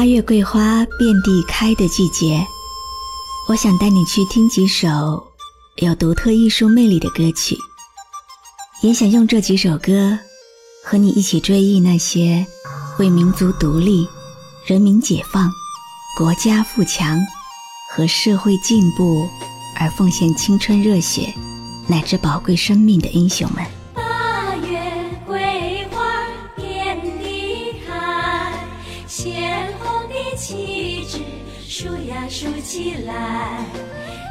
八月桂花遍地开的季节，我想带你去听几首有独特艺术魅力的歌曲，也想用这几首歌和你一起追忆那些为民族独立、人民解放、国家富强和社会进步而奉献青春热血乃至宝贵生命的英雄们。起来，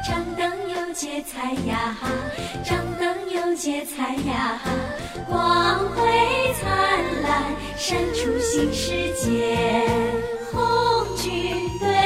张灯又结彩呀，张灯又结彩呀，光辉灿烂，闪出新世界，红军队。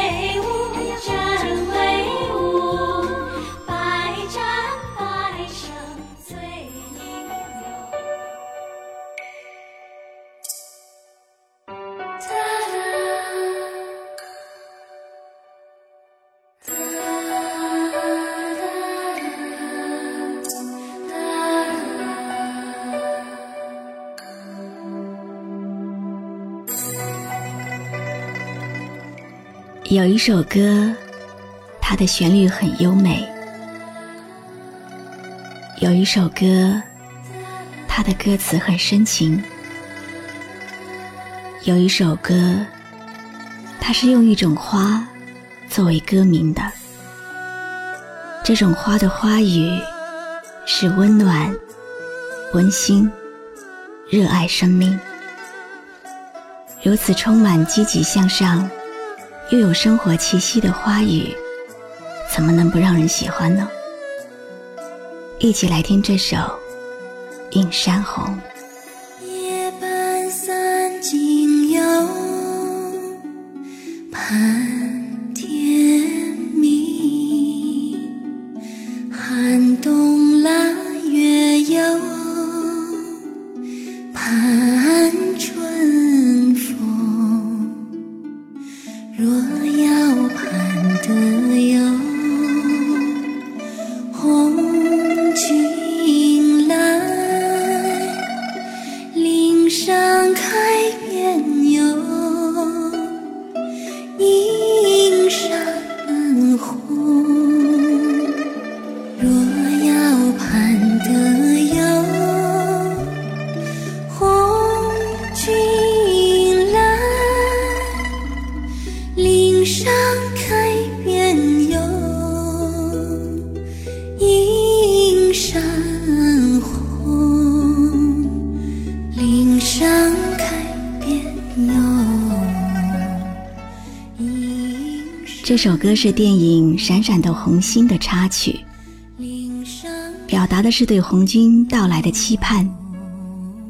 有一首歌，它的旋律很优美；有一首歌，它的歌词很深情；有一首歌，它是用一种花作为歌名的。这种花的花语是温暖、温馨、热爱生命，如此充满积极向上。又有生活气息的花语，怎么能不让人喜欢呢？一起来听这首《映山红》。夜半三更幽，若要盼得有红军这首歌是电影《闪闪的红星》的插曲，表达的是对红军到来的期盼，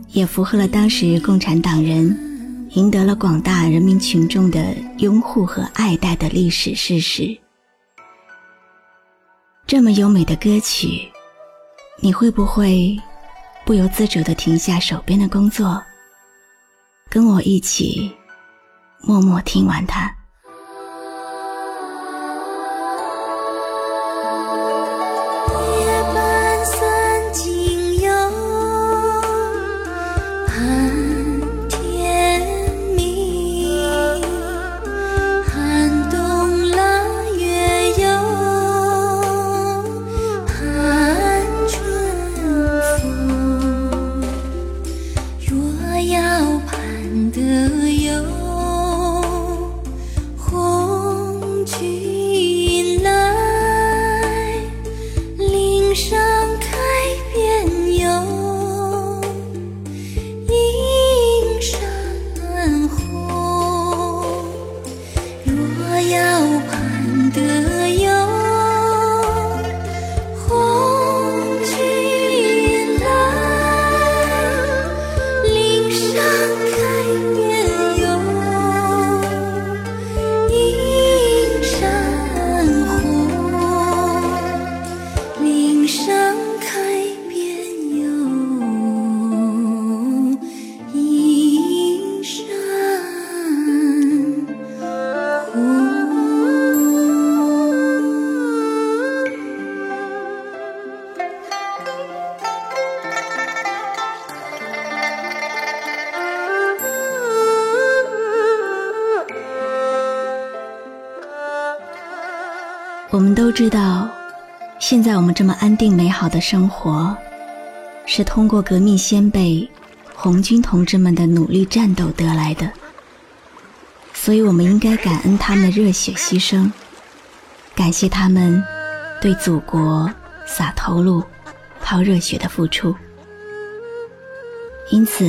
也符合了当时共产党人赢得了广大人民群众的拥护和爱戴的历史事实。这么优美的歌曲，你会不会不由自主地停下手边的工作，跟我一起默默听完它？都知道，现在我们这么安定美好的生活，是通过革命先辈红军同志们的努力战斗得来的。所以，我们应该感恩他们的热血牺牲，感谢他们对祖国洒头颅、抛热血的付出。因此，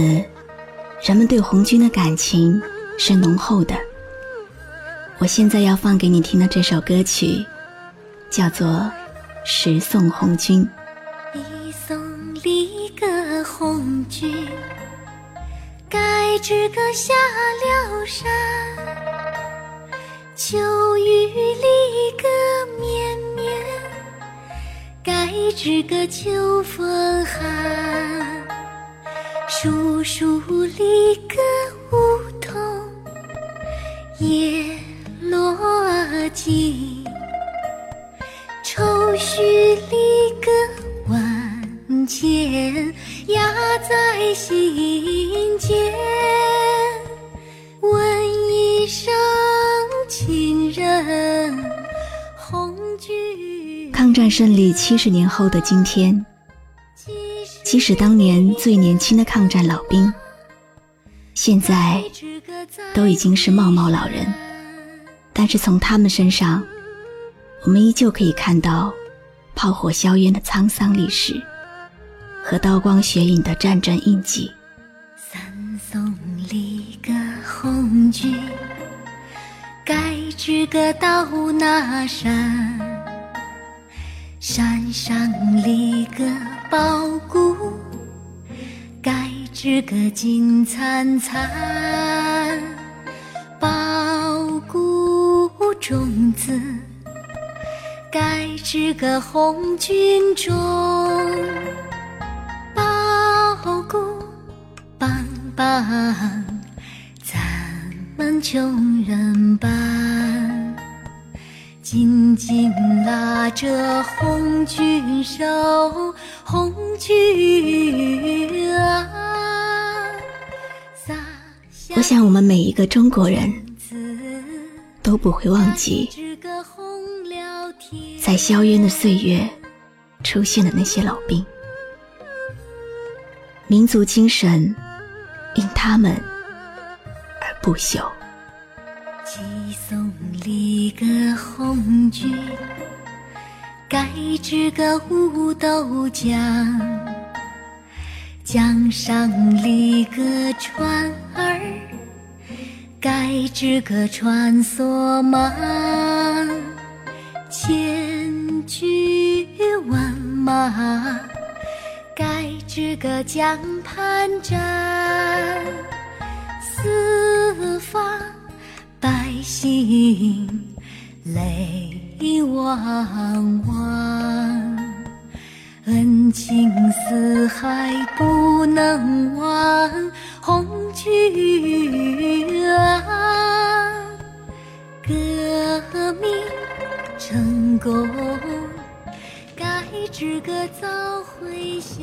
人们对红军的感情是浓厚的。我现在要放给你听的这首歌曲，叫做《十送红军》。一送里个红军，该知个下了山。秋雨里个绵绵，该知个秋风寒。树树里个万千，压在心间。问一声亲人，红军。抗战胜利七十年后的今天。即使当年最年轻的抗战老兵，现在都已经是茂茂老人，但是从他们身上，我们依旧可以看到炮火硝烟的沧桑历史和刀光血影的战争印记。三送里个红军，该知个到那山，山上里个。包谷，该知个金灿灿；苞谷种子，该知个红军种。咱们穷人班。紧紧拉着红军手，红军啊！我想，我们每一个中国人都不会忘记，在硝烟的岁月出现的那些老兵，民族精神因他们而不朽。寄送里个红军，该知个五斗江，江上立个船儿，该知个穿梭忙，千军万马，该知个江参战，四方。百姓泪汪汪，恩情四海不能忘。红军啊，革命成功，该知个早回乡。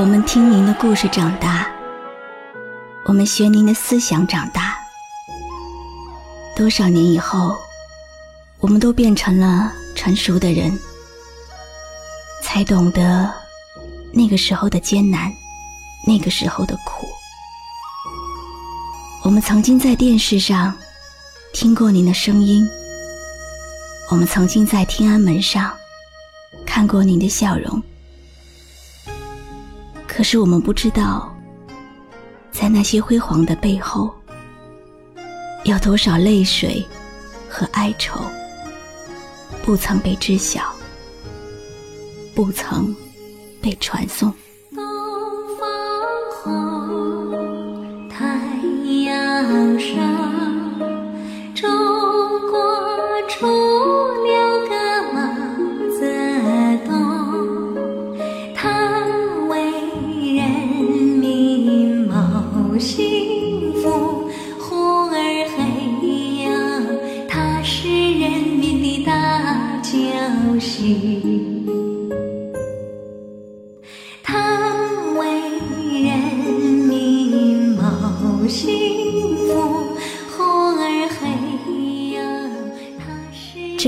我们听您的故事长大，我们学您的思想长大。多少年以后，我们都变成了成熟的人，才懂得那个时候的艰难，那个时候的苦。我们曾经在电视上听过您的声音，我们曾经在天安门上看过您的笑容。可是我们不知道，在那些辉煌的背后，有多少泪水和哀愁不曾被知晓。不曾被传颂。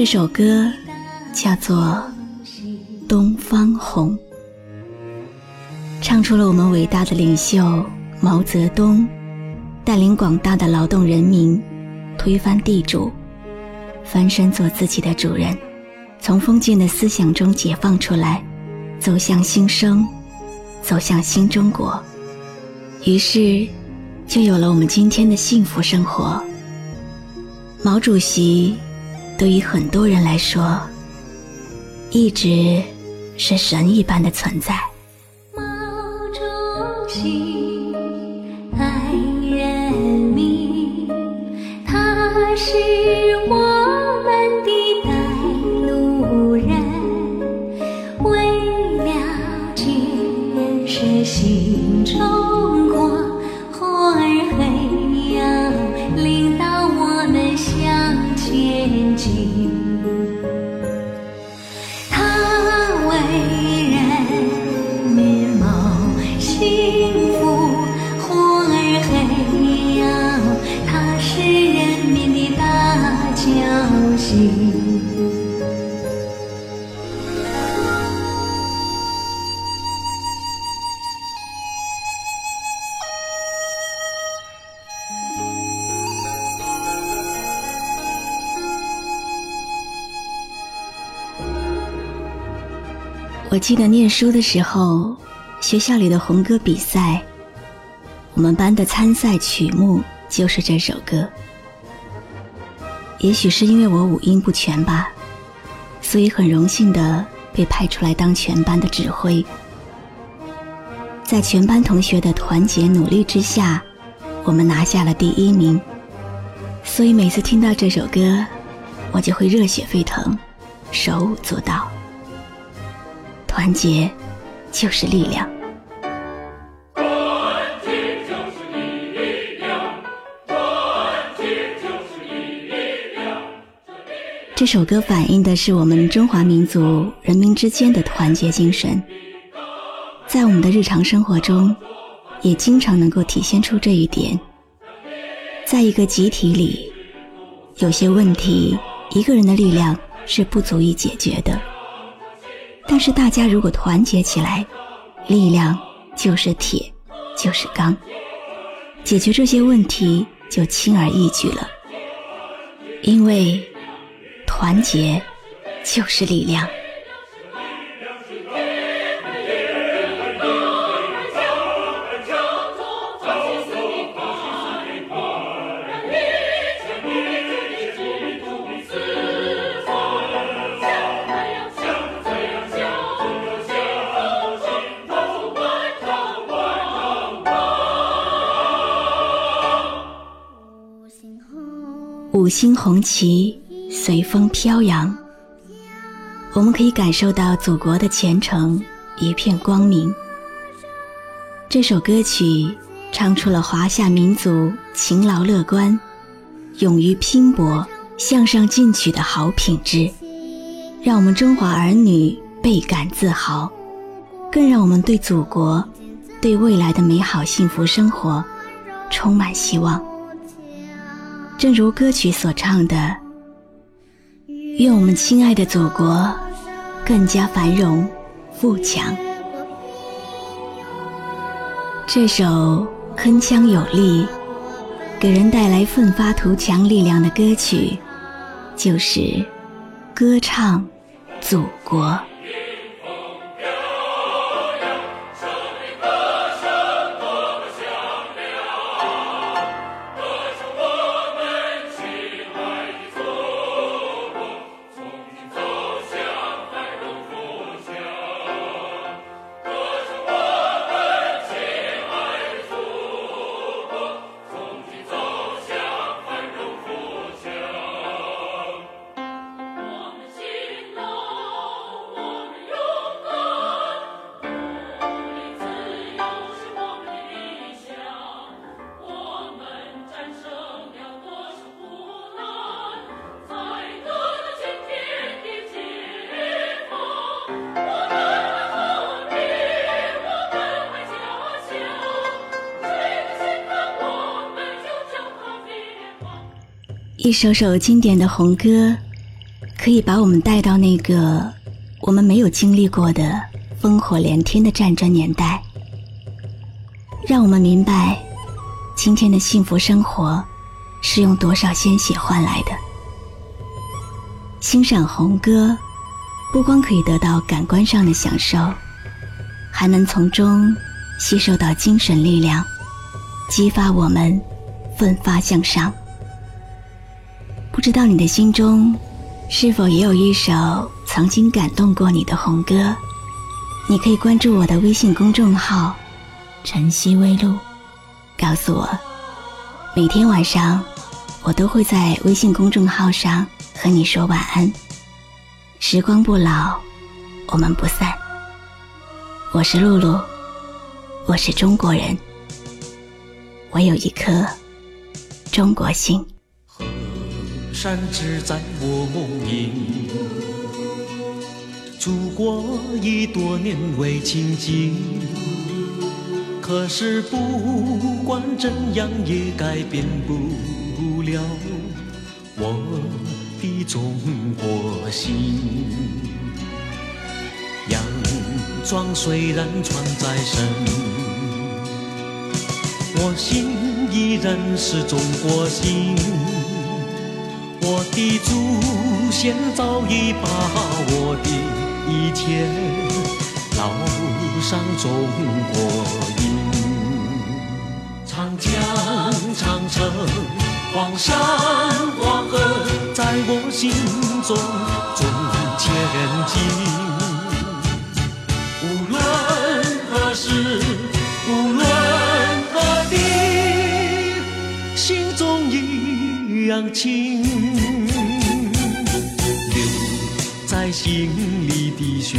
这首歌叫做《东方红》，唱出了我们伟大的领袖毛泽东带领广大的劳动人民推翻地主，翻身做自己的主人，从封建的思想中解放出来，走向新生，走向新中国。于是，就有了我们今天的幸福生活。毛主席。对于很多人来说，一直是神一般的存在。我记得念书的时候，学校里的红歌比赛，我们班的参赛曲目就是这首歌。也许是因为我五音不全吧，所以很荣幸的被派出来当全班的指挥。在全班同学的团结努力之下，我们拿下了第一名。所以每次听到这首歌，我就会热血沸腾，手舞足蹈。团结就是力量。这首歌反映的是我们中华民族人民之间的团结精神，在我们的日常生活中，也经常能够体现出这一点。在一个集体里，有些问题一个人的力量是不足以解决的。但是大家如果团结起来，力量就是铁，就是钢，解决这些问题就轻而易举了。因为团结就是力量。五星红旗随风飘扬，我们可以感受到祖国的前程一片光明。这首歌曲唱出了华夏民族勤劳乐观、勇于拼搏、向上进取的好品质，让我们中华儿女倍感自豪，更让我们对祖国、对未来的美好幸福生活充满希望。正如歌曲所唱的：“愿我们亲爱的祖国更加繁荣富强。”这首铿锵有力、给人带来奋发图强力量的歌曲，就是歌唱祖国。一首首经典的红歌，可以把我们带到那个我们没有经历过的烽火连天的战争年代，让我们明白今天的幸福生活是用多少鲜血换来的。欣赏红歌，不光可以得到感官上的享受，还能从中吸收到精神力量，激发我们奋发向上。不知道你的心中是否也有一首曾经感动过你的红歌？你可以关注我的微信公众号“晨曦微露”，告诉我。每天晚上，我都会在微信公众号上和你说晚安。时光不老，我们不散。我是露露，我是中国人，我有一颗中国心。山只在我梦萦，祖国已多年未亲近，可是不管怎样也改变不了我的中国心。洋装虽然穿在身，我心依然是中国心。我的祖先早已把我的一切烙上中国印。长江、长城、黄山、黄河，在我心中重切记。无论何时，一样亲。在心里的血，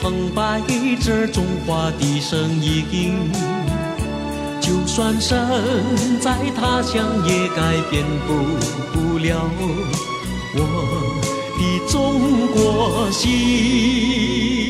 澎湃着中华的声音。就算身在他乡，也改变不了我的中国心。